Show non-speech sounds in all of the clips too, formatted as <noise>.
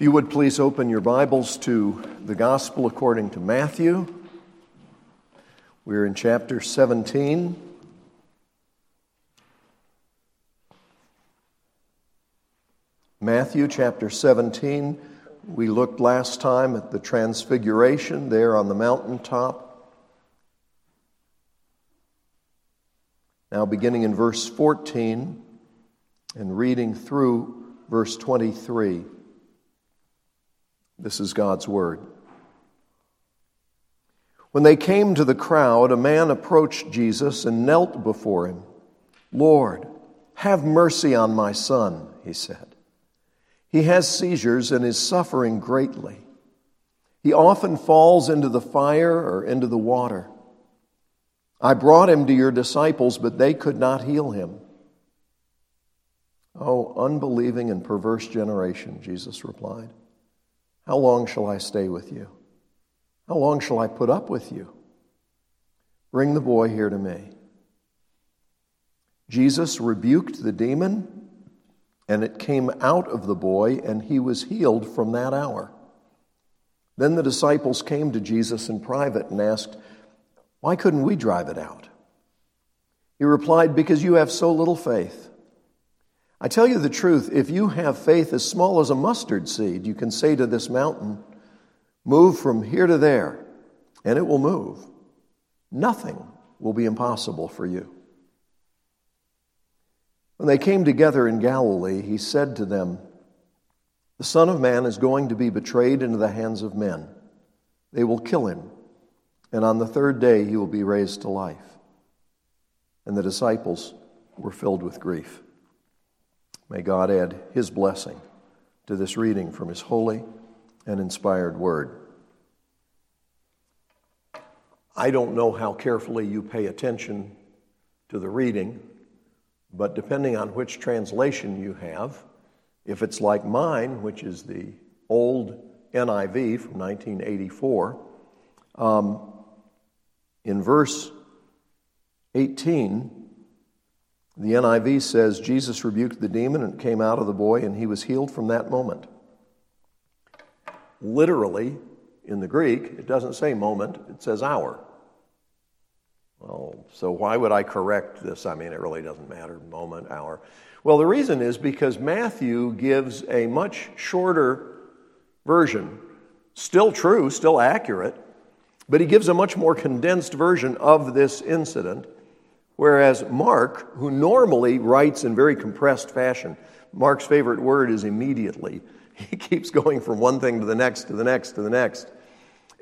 If you would please open your Bibles to the Gospel according to Matthew. We're in chapter 17. Matthew chapter 17. We looked last time at the transfiguration there on the mountaintop. Now, beginning in verse 14 and reading through verse 23. This is God's word. When they came to the crowd, a man approached Jesus and knelt before him. Lord, have mercy on my son, he said. He has seizures and is suffering greatly. He often falls into the fire or into the water. I brought him to your disciples, but they could not heal him. Oh, unbelieving and perverse generation, Jesus replied. How long shall I stay with you? How long shall I put up with you? Bring the boy here to me. Jesus rebuked the demon, and it came out of the boy, and he was healed from that hour. Then the disciples came to Jesus in private and asked, Why couldn't we drive it out? He replied, Because you have so little faith. I tell you the truth, if you have faith as small as a mustard seed, you can say to this mountain, Move from here to there, and it will move. Nothing will be impossible for you. When they came together in Galilee, he said to them, The Son of Man is going to be betrayed into the hands of men. They will kill him, and on the third day he will be raised to life. And the disciples were filled with grief. May God add his blessing to this reading from his holy and inspired word. I don't know how carefully you pay attention to the reading, but depending on which translation you have, if it's like mine, which is the old NIV from 1984, um, in verse 18, the NIV says Jesus rebuked the demon and came out of the boy, and he was healed from that moment. Literally, in the Greek, it doesn't say moment, it says hour. Well, so why would I correct this? I mean, it really doesn't matter, moment, hour. Well, the reason is because Matthew gives a much shorter version. Still true, still accurate, but he gives a much more condensed version of this incident. Whereas Mark, who normally writes in very compressed fashion, Mark's favorite word is immediately. <laughs> He keeps going from one thing to the next, to the next, to the next.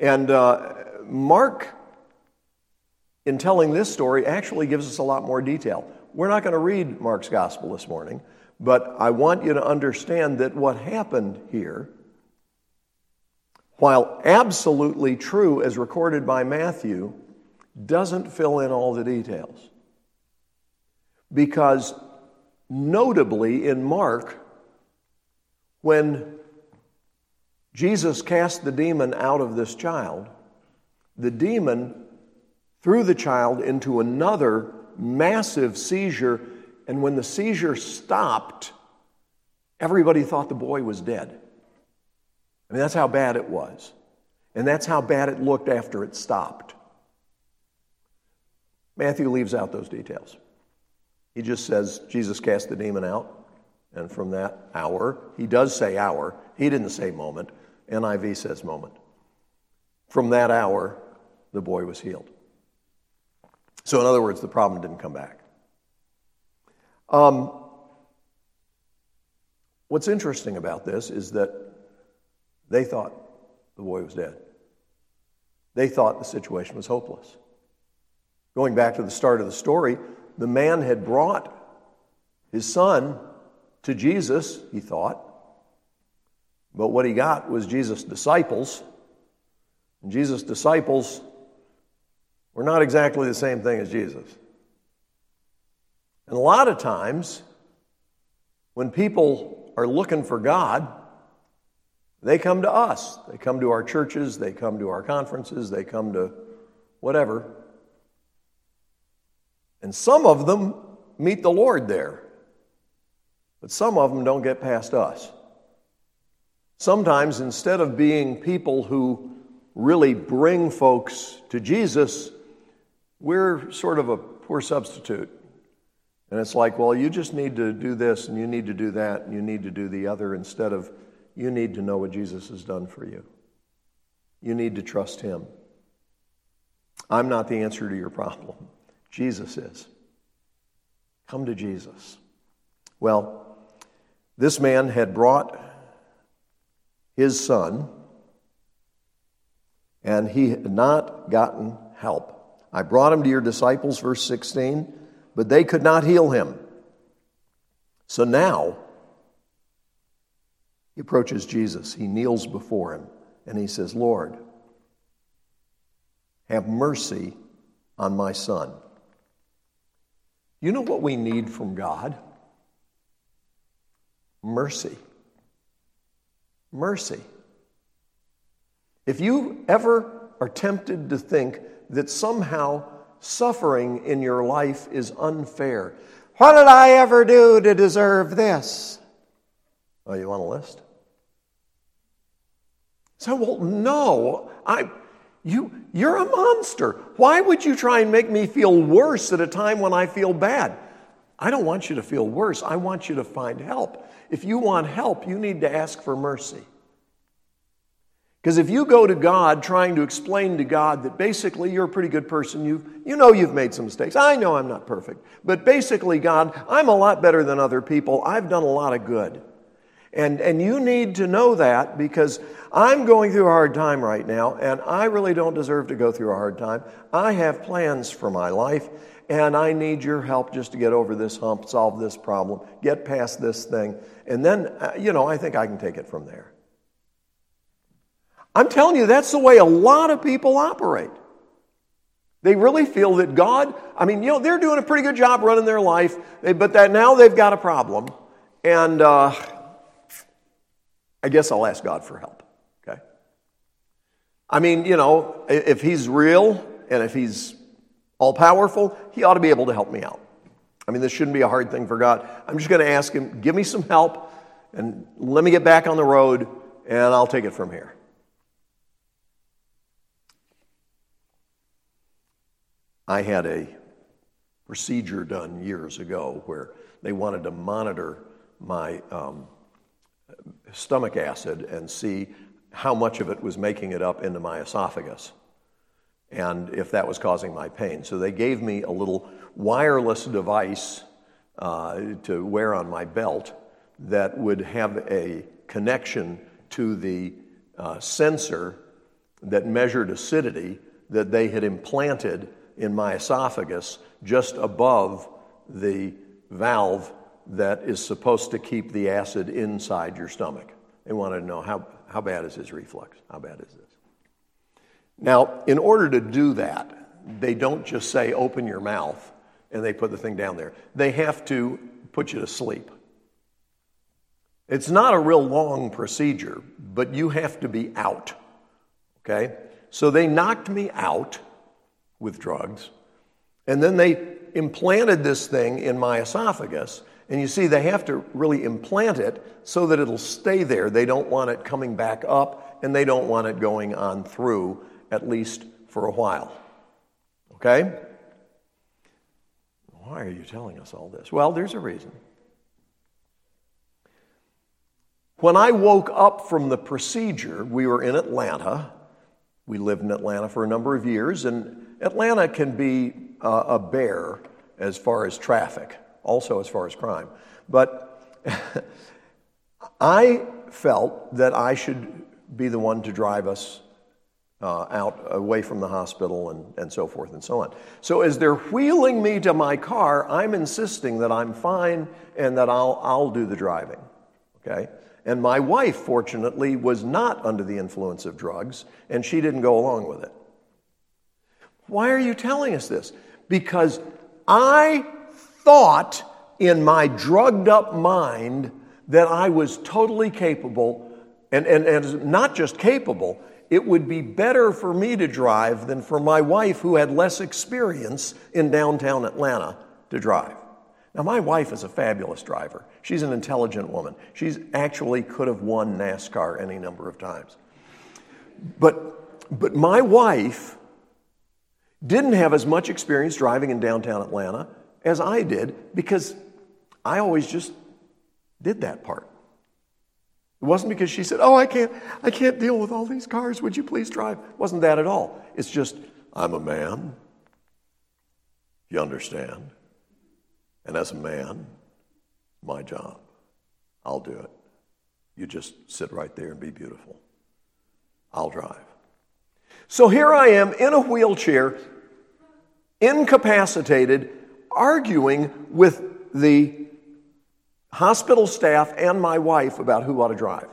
And uh, Mark, in telling this story, actually gives us a lot more detail. We're not going to read Mark's gospel this morning, but I want you to understand that what happened here, while absolutely true as recorded by Matthew, doesn't fill in all the details. Because notably in Mark, when Jesus cast the demon out of this child, the demon threw the child into another massive seizure, and when the seizure stopped, everybody thought the boy was dead. I mean, that's how bad it was. And that's how bad it looked after it stopped. Matthew leaves out those details. He just says Jesus cast the demon out, and from that hour, he does say hour. He didn't say moment. NIV says moment. From that hour, the boy was healed. So, in other words, the problem didn't come back. Um, what's interesting about this is that they thought the boy was dead. They thought the situation was hopeless. Going back to the start of the story, the man had brought his son to Jesus, he thought. But what he got was Jesus' disciples. And Jesus' disciples were not exactly the same thing as Jesus. And a lot of times, when people are looking for God, they come to us. They come to our churches, they come to our conferences, they come to whatever. And some of them meet the Lord there, but some of them don't get past us. Sometimes, instead of being people who really bring folks to Jesus, we're sort of a poor substitute. And it's like, well, you just need to do this and you need to do that and you need to do the other instead of you need to know what Jesus has done for you. You need to trust Him. I'm not the answer to your problem, Jesus is. Come to Jesus. Well, this man had brought his son, and he had not gotten help. I brought him to your disciples, verse 16 but they could not heal him. So now he approaches Jesus. He kneels before him and he says, Lord, have mercy on my son. You know what we need from God? Mercy. Mercy. If you ever are tempted to think that somehow suffering in your life is unfair. What did I ever do to deserve this? Oh, you want a list? So, well, no, I, you, you're a monster. Why would you try and make me feel worse at a time when I feel bad? I don't want you to feel worse. I want you to find help. If you want help, you need to ask for mercy. Because if you go to God trying to explain to God that basically you're a pretty good person, you you know you've made some mistakes. I know I'm not perfect. But basically, God, I'm a lot better than other people. I've done a lot of good. And, and you need to know that because I'm going through a hard time right now, and I really don't deserve to go through a hard time. I have plans for my life, and I need your help just to get over this hump, solve this problem, get past this thing. And then, uh, you know, I think I can take it from there. I'm telling you, that's the way a lot of people operate. They really feel that God, I mean, you know, they're doing a pretty good job running their life, but that now they've got a problem. And uh, I guess I'll ask God for help. Okay? I mean, you know, if He's real and if He's all powerful, He ought to be able to help me out. I mean, this shouldn't be a hard thing for God. I'm just going to ask Him, give me some help and let me get back on the road and I'll take it from here. I had a procedure done years ago where they wanted to monitor my um, stomach acid and see how much of it was making it up into my esophagus and if that was causing my pain. So they gave me a little wireless device uh, to wear on my belt that would have a connection to the uh, sensor that measured acidity that they had implanted in my esophagus just above the valve that is supposed to keep the acid inside your stomach. They wanted to know how, how bad is his reflux? How bad is this? Now, in order to do that, they don't just say open your mouth and they put the thing down there. They have to put you to sleep. It's not a real long procedure, but you have to be out. Okay? So they knocked me out with drugs. And then they implanted this thing in my esophagus. And you see, they have to really implant it so that it'll stay there. They don't want it coming back up, and they don't want it going on through, at least for a while. Okay? Why are you telling us all this? Well, there's a reason. When I woke up from the procedure, we were in Atlanta. We lived in Atlanta for a number of years, and Atlanta can be uh, a bear as far as traffic, also as far as crime. But <laughs> I felt that I should be the one to drive us uh, out away from the hospital and, and so forth and so on. So as they're wheeling me to my car, I'm insisting that I'm fine and that I'll, I'll do the driving. Okay? And my wife, fortunately, was not under the influence of drugs, and she didn't go along with it. Why are you telling us this? Because I thought in my drugged up mind that I was totally capable, and, and, and not just capable, it would be better for me to drive than for my wife, who had less experience in downtown Atlanta, to drive. Now, my wife is a fabulous driver. She's an intelligent woman. She's actually could have won NASCAR any number of times. But, but my wife didn't have as much experience driving in downtown Atlanta as I did because I always just did that part. It wasn't because she said, Oh, I can't, I can't deal with all these cars. Would you please drive? It wasn't that at all. It's just, I'm a man. You understand? And as a man, my job. I'll do it. You just sit right there and be beautiful. I'll drive. So here I am in a wheelchair, incapacitated, arguing with the hospital staff and my wife about who ought to drive.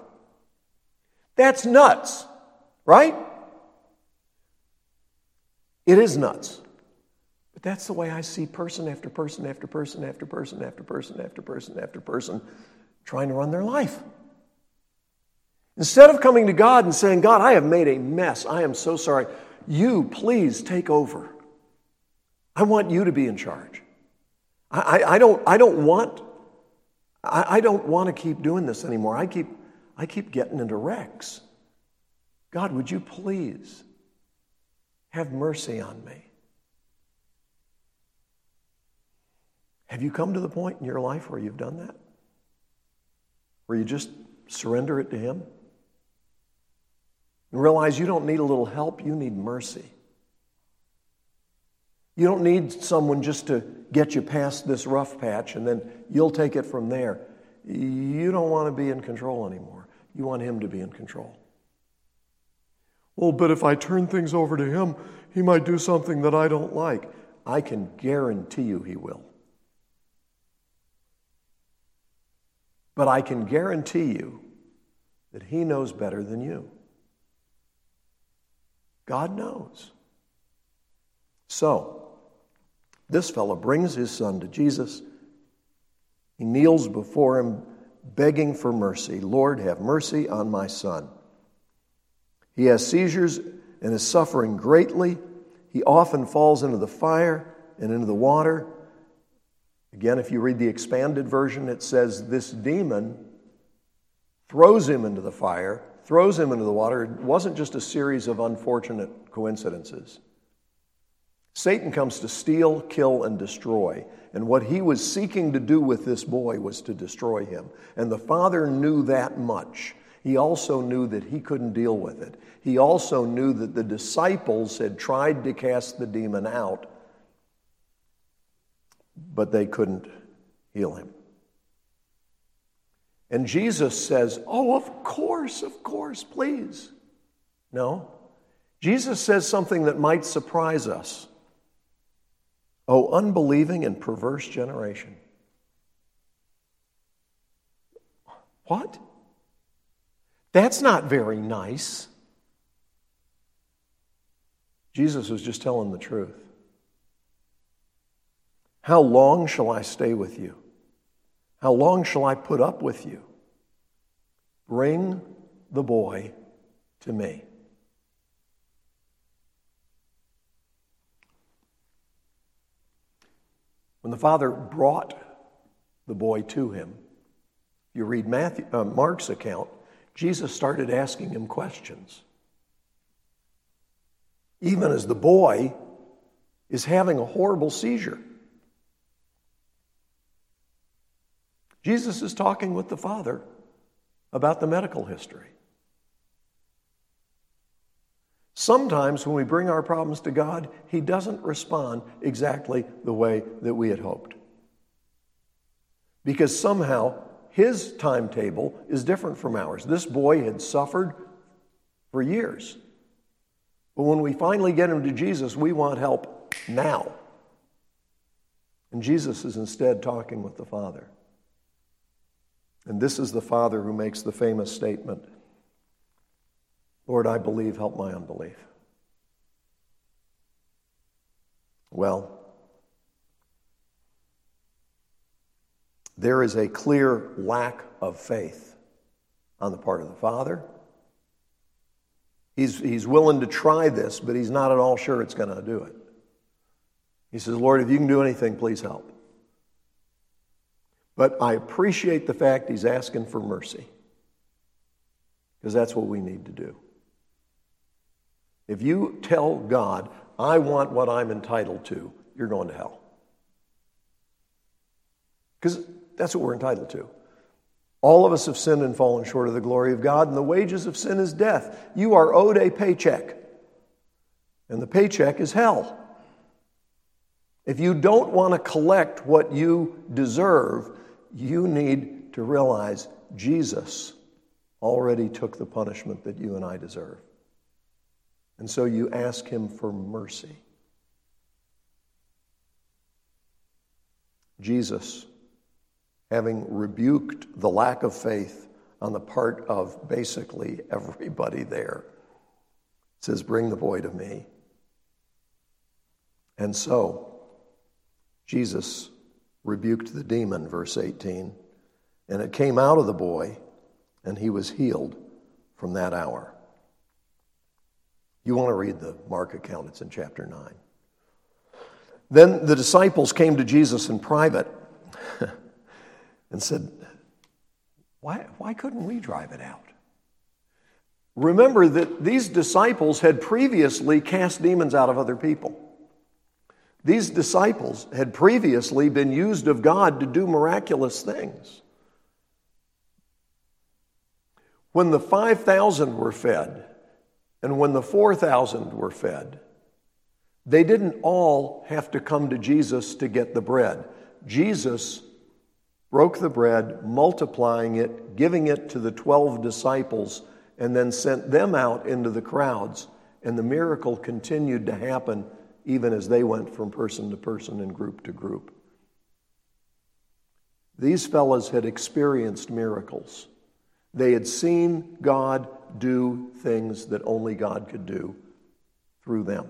That's nuts, right? It is nuts. But that's the way I see person after person after person after person after person after person after person trying to run their life. Instead of coming to God and saying, God, I have made a mess. I am so sorry. You, please take over. I want you to be in charge. I, I, I don't, I don't want I, I don't want to keep doing this anymore. I keep, I keep getting into wrecks. God, would you please have mercy on me? Have you come to the point in your life where you've done that? Where you just surrender it to Him? And realize you don't need a little help, you need mercy. You don't need someone just to get you past this rough patch and then you'll take it from there. You don't want to be in control anymore. You want Him to be in control. Well, but if I turn things over to Him, He might do something that I don't like. I can guarantee you He will. But I can guarantee you that He knows better than you. God knows. So, this fellow brings his son to Jesus. He kneels before him, begging for mercy. Lord, have mercy on my son. He has seizures and is suffering greatly. He often falls into the fire and into the water. Again, if you read the expanded version, it says this demon throws him into the fire, throws him into the water. It wasn't just a series of unfortunate coincidences. Satan comes to steal, kill, and destroy. And what he was seeking to do with this boy was to destroy him. And the father knew that much. He also knew that he couldn't deal with it. He also knew that the disciples had tried to cast the demon out, but they couldn't heal him. And Jesus says, Oh, of course, of course, please. No. Jesus says something that might surprise us. Oh, unbelieving and perverse generation. What? That's not very nice. Jesus was just telling the truth. How long shall I stay with you? How long shall I put up with you? Bring the boy to me. When the father brought the boy to him, you read Matthew, uh, Mark's account, Jesus started asking him questions. Even as the boy is having a horrible seizure. Jesus is talking with the father about the medical history. Sometimes when we bring our problems to God, He doesn't respond exactly the way that we had hoped. Because somehow His timetable is different from ours. This boy had suffered for years. But when we finally get him to Jesus, we want help now. And Jesus is instead talking with the Father. And this is the Father who makes the famous statement Lord, I believe, help my unbelief. Well, there is a clear lack of faith on the part of the Father. He's, he's willing to try this, but he's not at all sure it's going to do it. He says, Lord, if you can do anything, please help. But I appreciate the fact he's asking for mercy because that's what we need to do. If you tell God, I want what I'm entitled to, you're going to hell. Because that's what we're entitled to. All of us have sinned and fallen short of the glory of God, and the wages of sin is death. You are owed a paycheck, and the paycheck is hell. If you don't want to collect what you deserve, you need to realize Jesus already took the punishment that you and I deserve. And so you ask him for mercy. Jesus, having rebuked the lack of faith on the part of basically everybody there, says, Bring the boy to me. And so, Jesus rebuked the demon, verse 18, and it came out of the boy, and he was healed from that hour. You want to read the Mark account, it's in chapter 9. Then the disciples came to Jesus in private <laughs> and said, why, why couldn't we drive it out? Remember that these disciples had previously cast demons out of other people. These disciples had previously been used of God to do miraculous things. When the 5,000 were fed and when the 4,000 were fed, they didn't all have to come to Jesus to get the bread. Jesus broke the bread, multiplying it, giving it to the 12 disciples, and then sent them out into the crowds. And the miracle continued to happen even as they went from person to person and group to group. These fellows had experienced miracles. They had seen God do things that only God could do through them.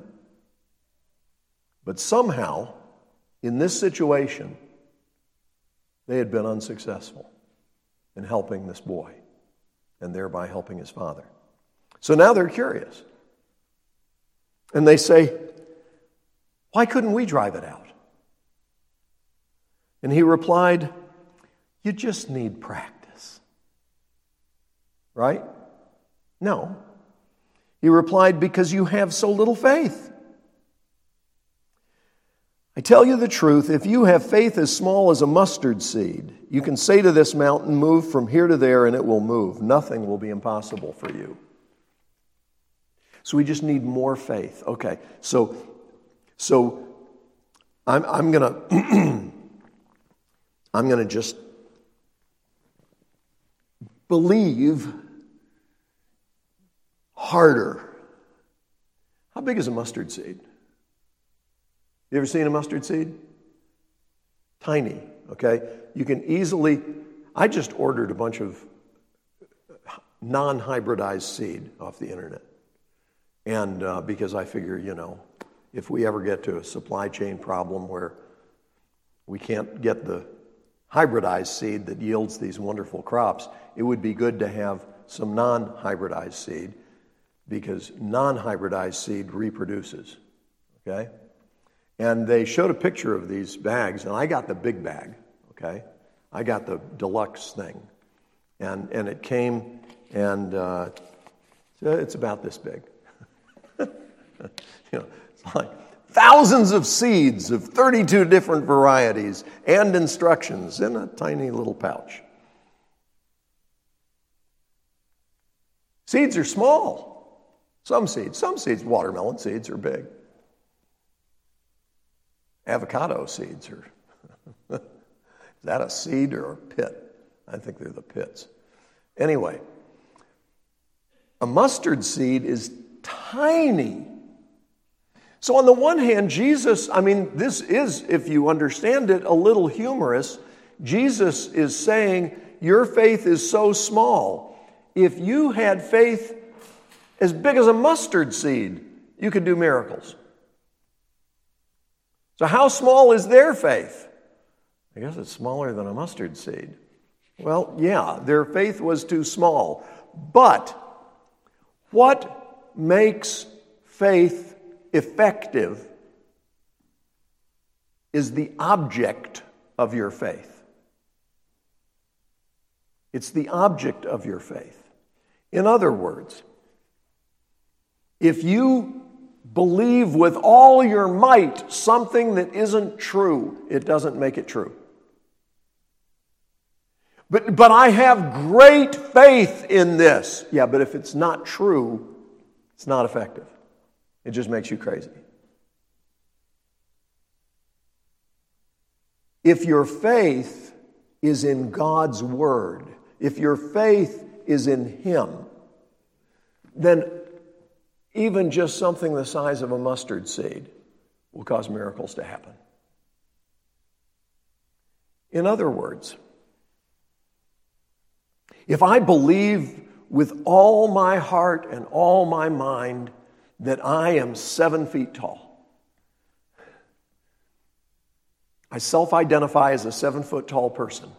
But somehow, in this situation, they had been unsuccessful in helping this boy and thereby helping his father. So now they're curious. And they say, why couldn't we drive it out? And he replied, You just need practice. Right? No. He replied, Because you have so little faith. I tell you the truth, if you have faith as small as a mustard seed, you can say to this mountain, Move from here to there, and it will move. Nothing will be impossible for you. So we just need more faith. Okay, so so I'm, I'm to <clears throat> I'm to just believe harder. How big is a mustard seed? You ever seen a mustard seed? Tiny, okay? You can easily, I just ordered a bunch of non hybridized seed off the internet. And uh, because I figure, you know, if we ever get to a supply chain problem where we can't get the hybridized seed that yields these wonderful crops, it would be good to have some non hybridized seed because non hybridized seed reproduces. Okay? And they showed a picture of these bags, and I got the big bag. Okay? I got the deluxe thing. And, and it came, and uh, it's about this big. <laughs> you know, it's like thousands of seeds of 32 different varieties and instructions in a tiny little pouch. Seeds are small. Some seeds, some seeds, watermelon seeds are big. Avocado seeds are. <laughs> is that a seed or a pit? I think they're the pits. Anyway, a mustard seed is tiny so, on the one hand, Jesus, I mean, this is, if you understand it, a little humorous. Jesus is saying, Your faith is so small. If you had faith as big as a mustard seed, you could do miracles. So, how small is their faith? I guess it's smaller than a mustard seed. Well, yeah, their faith was too small. But what makes faith effective is the object of your faith. it's the object of your faith. In other words, if you believe with all your might something that isn't true, it doesn't make it true. But, but I have great faith in this. Yeah, but if it's not true, it's not effective. It just makes you crazy. If your faith is in God's Word, if your faith is in Him, then even just something the size of a mustard seed will cause miracles to happen. In other words, if I believe with all my heart and all my mind that I am seven feet tall, I self identify as a seven foot tall person.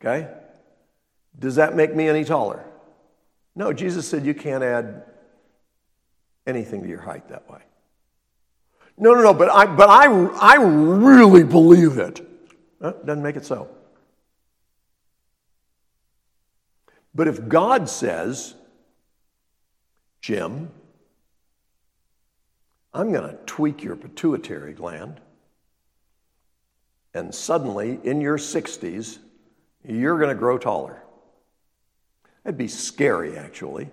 Okay? Does that make me any taller? No, Jesus said you can't add anything to your height that way. No, no, no, but I, but I, I really believe it. doesn't make it so. But if God says, Jim, I'm going to tweak your pituitary gland, and suddenly in your 60s, you're going to grow taller. That'd be scary, actually.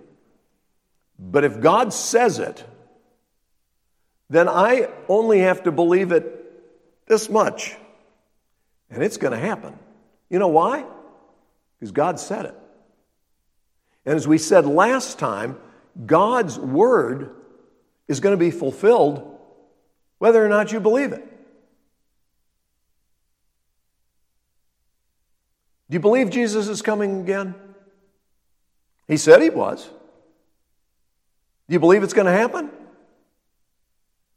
But if God says it, then I only have to believe it this much. And it's going to happen. You know why? Because God said it. And as we said last time, God's word is going to be fulfilled whether or not you believe it. Do you believe Jesus is coming again? He said he was. Do you believe it's going to happen?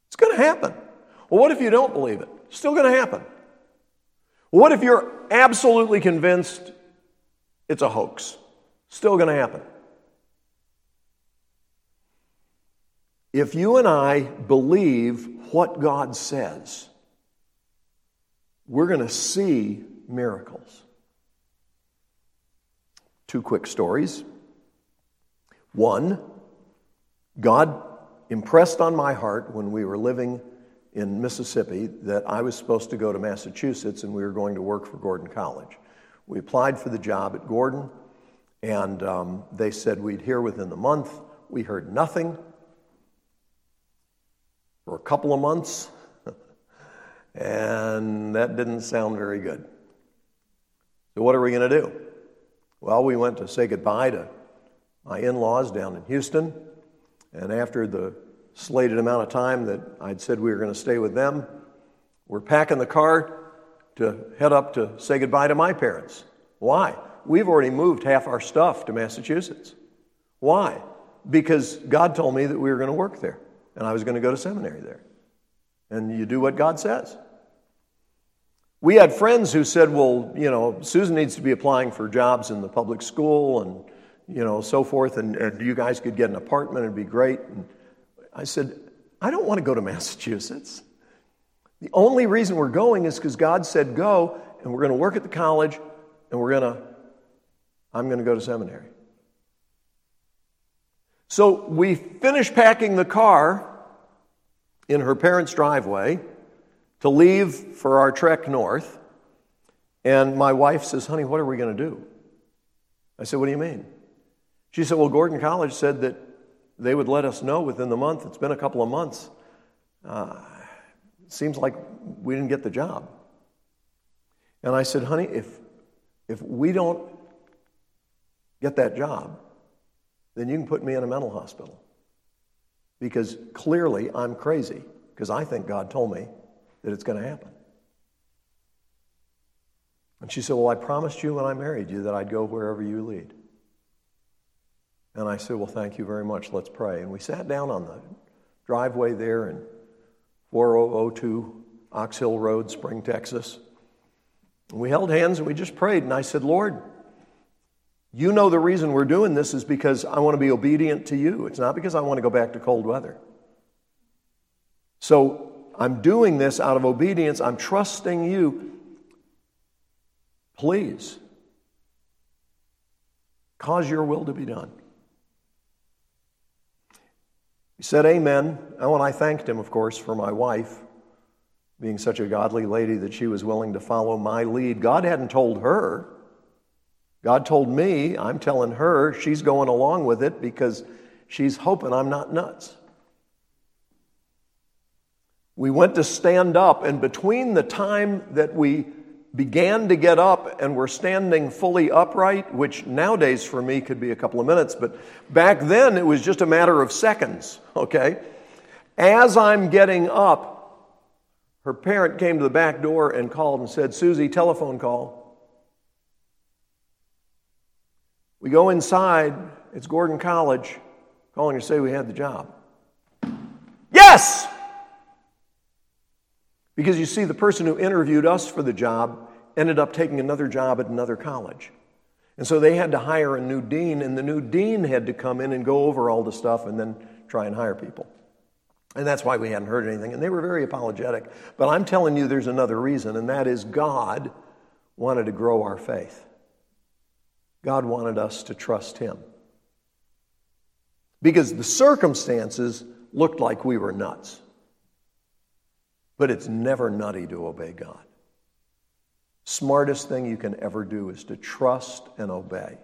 It's going to happen. Well, what if you don't believe it? It's still going to happen. What if you're absolutely convinced it's a hoax? Still going to happen. If you and I believe what God says, we're going to see miracles. Two quick stories. One, God impressed on my heart when we were living in Mississippi that I was supposed to go to Massachusetts and we were going to work for Gordon College. We applied for the job at Gordon, and um, they said we'd hear within the month. We heard nothing for a couple of months, <laughs> and that didn't sound very good. So, what are we going to do? Well, we went to say goodbye to my in laws down in Houston. And after the slated amount of time that I'd said we were going to stay with them, we're packing the car to head up to say goodbye to my parents. Why? We've already moved half our stuff to Massachusetts. Why? Because God told me that we were going to work there and I was going to go to seminary there. And you do what God says. We had friends who said, well, you know, Susan needs to be applying for jobs in the public school and, you know, so forth, and, and you guys could get an apartment, it'd be great. And I said, I don't want to go to <laughs> Massachusetts. The only reason we're going is because God said go, and we're going to work at the college, and we're going to, I'm going to go to seminary. So we finished packing the car in her parents' driveway to leave for our trek north. And my wife says, Honey, what are we going to do? I said, What do you mean? She said, Well, Gordon College said that they would let us know within the month. It's been a couple of months. Uh, seems like we didn't get the job. And I said, Honey, if, if we don't get that job, then you can put me in a mental hospital. Because clearly I'm crazy, because I think God told me that it's going to happen. And she said, Well, I promised you when I married you that I'd go wherever you lead. And I said, Well, thank you very much. Let's pray. And we sat down on the driveway there in 4002 Ox Hill Road, Spring, Texas. And we held hands and we just prayed. And I said, Lord, you know the reason we're doing this is because I want to be obedient to you. It's not because I want to go back to cold weather. So I'm doing this out of obedience. I'm trusting you. Please Cause your will to be done. He said, Amen. Oh, and I thanked him, of course, for my wife being such a godly lady that she was willing to follow my lead. God hadn't told her. God told me, I'm telling her, she's going along with it because she's hoping I'm not nuts. We went to stand up, and between the time that we began to get up and were standing fully upright, which nowadays for me could be a couple of minutes, but back then it was just a matter of seconds, okay? As I'm getting up, her parent came to the back door and called and said, Susie, telephone call. We go inside, it's Gordon College, calling to say we had the job. Yes! Because you see, the person who interviewed us for the job ended up taking another job at another college. And so they had to hire a new dean, and the new dean had to come in and go over all the stuff and then try and hire people. And that's why we hadn't heard anything. And they were very apologetic. But I'm telling you, there's another reason, and that is God wanted to grow our faith. God wanted us to trust Him. Because the circumstances looked like we were nuts. But it's never nutty to obey God. Smartest thing you can ever do is to trust and obey.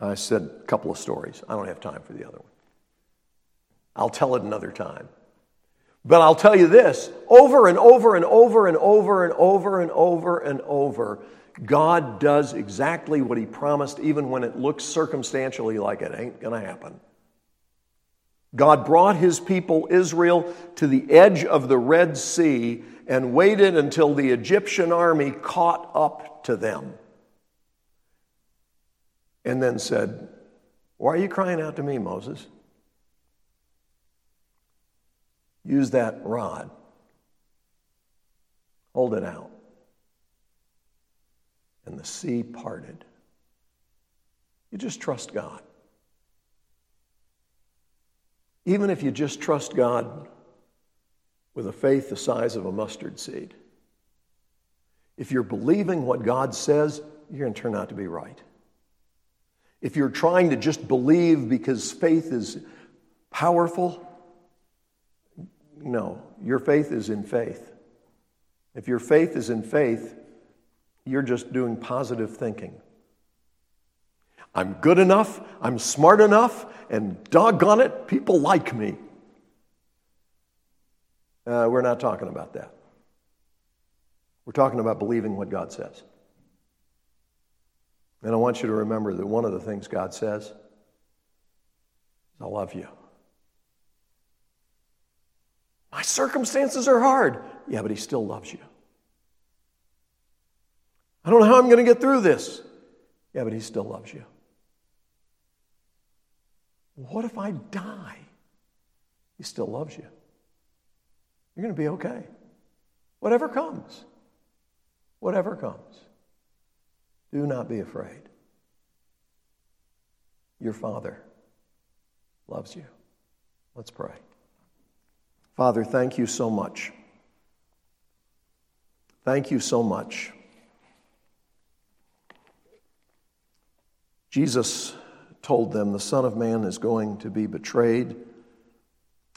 I said a couple of stories. I don't have time for the other one. I'll tell it another time. But I'll tell you this over and over and over and over and over and over and over, God does exactly what He promised, even when it looks circumstantially like it ain't going to happen. God brought His people, Israel, to the edge of the Red Sea and waited until the Egyptian army caught up to them. And then said, Why are you crying out to me, Moses? Use that rod. Hold it out. And the sea parted. You just trust God. Even if you just trust God with a faith the size of a mustard seed, if you're believing what God says, you're going to turn out to be right. If you're trying to just believe because faith is powerful, no, your faith is in faith. If your faith is in faith, you're just doing positive thinking. I'm good enough, I'm smart enough, and doggone it, people like me. Uh, we're not talking about that. We're talking about believing what God says. And I want you to remember that one of the things God says is, I love you. My circumstances are hard. Yeah, but He still loves you. I don't know how I'm going to get through this. Yeah, but He still loves you. What if I die? He still loves you. You're going to be okay. Whatever comes. Whatever comes. Do not be afraid. Your Father loves you. Let's pray. Father, thank you so much. Thank you so much. Jesus told them the Son of Man is going to be betrayed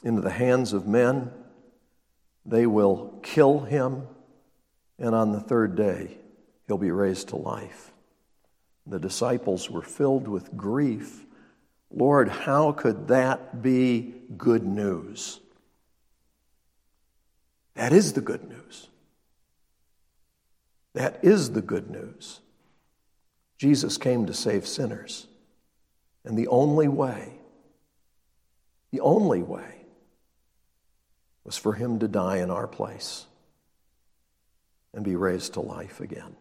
into the hands of men. They will kill him, and on the third day, he'll be raised to life. The disciples were filled with grief. Lord, how could that be good news? That is the good news. That is the good news. Jesus came to save sinners. And the only way, the only way, was for him to die in our place and be raised to life again.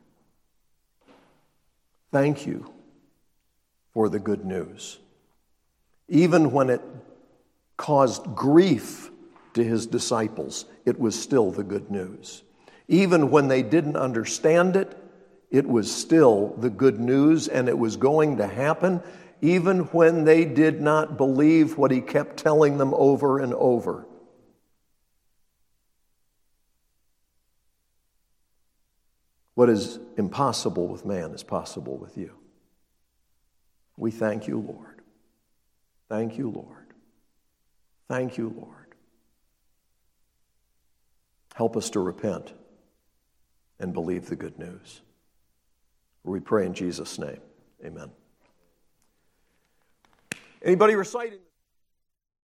Thank you for the good news. Even when it caused grief to his disciples, it was still the good news. Even when they didn't understand it, it was still the good news and it was going to happen, even when they did not believe what he kept telling them over and over. What is impossible with man is possible with you. We thank you, Lord. Thank you, Lord. Thank you, Lord. Help us to repent and believe the good news. We pray in Jesus' name. Amen. Anybody reciting?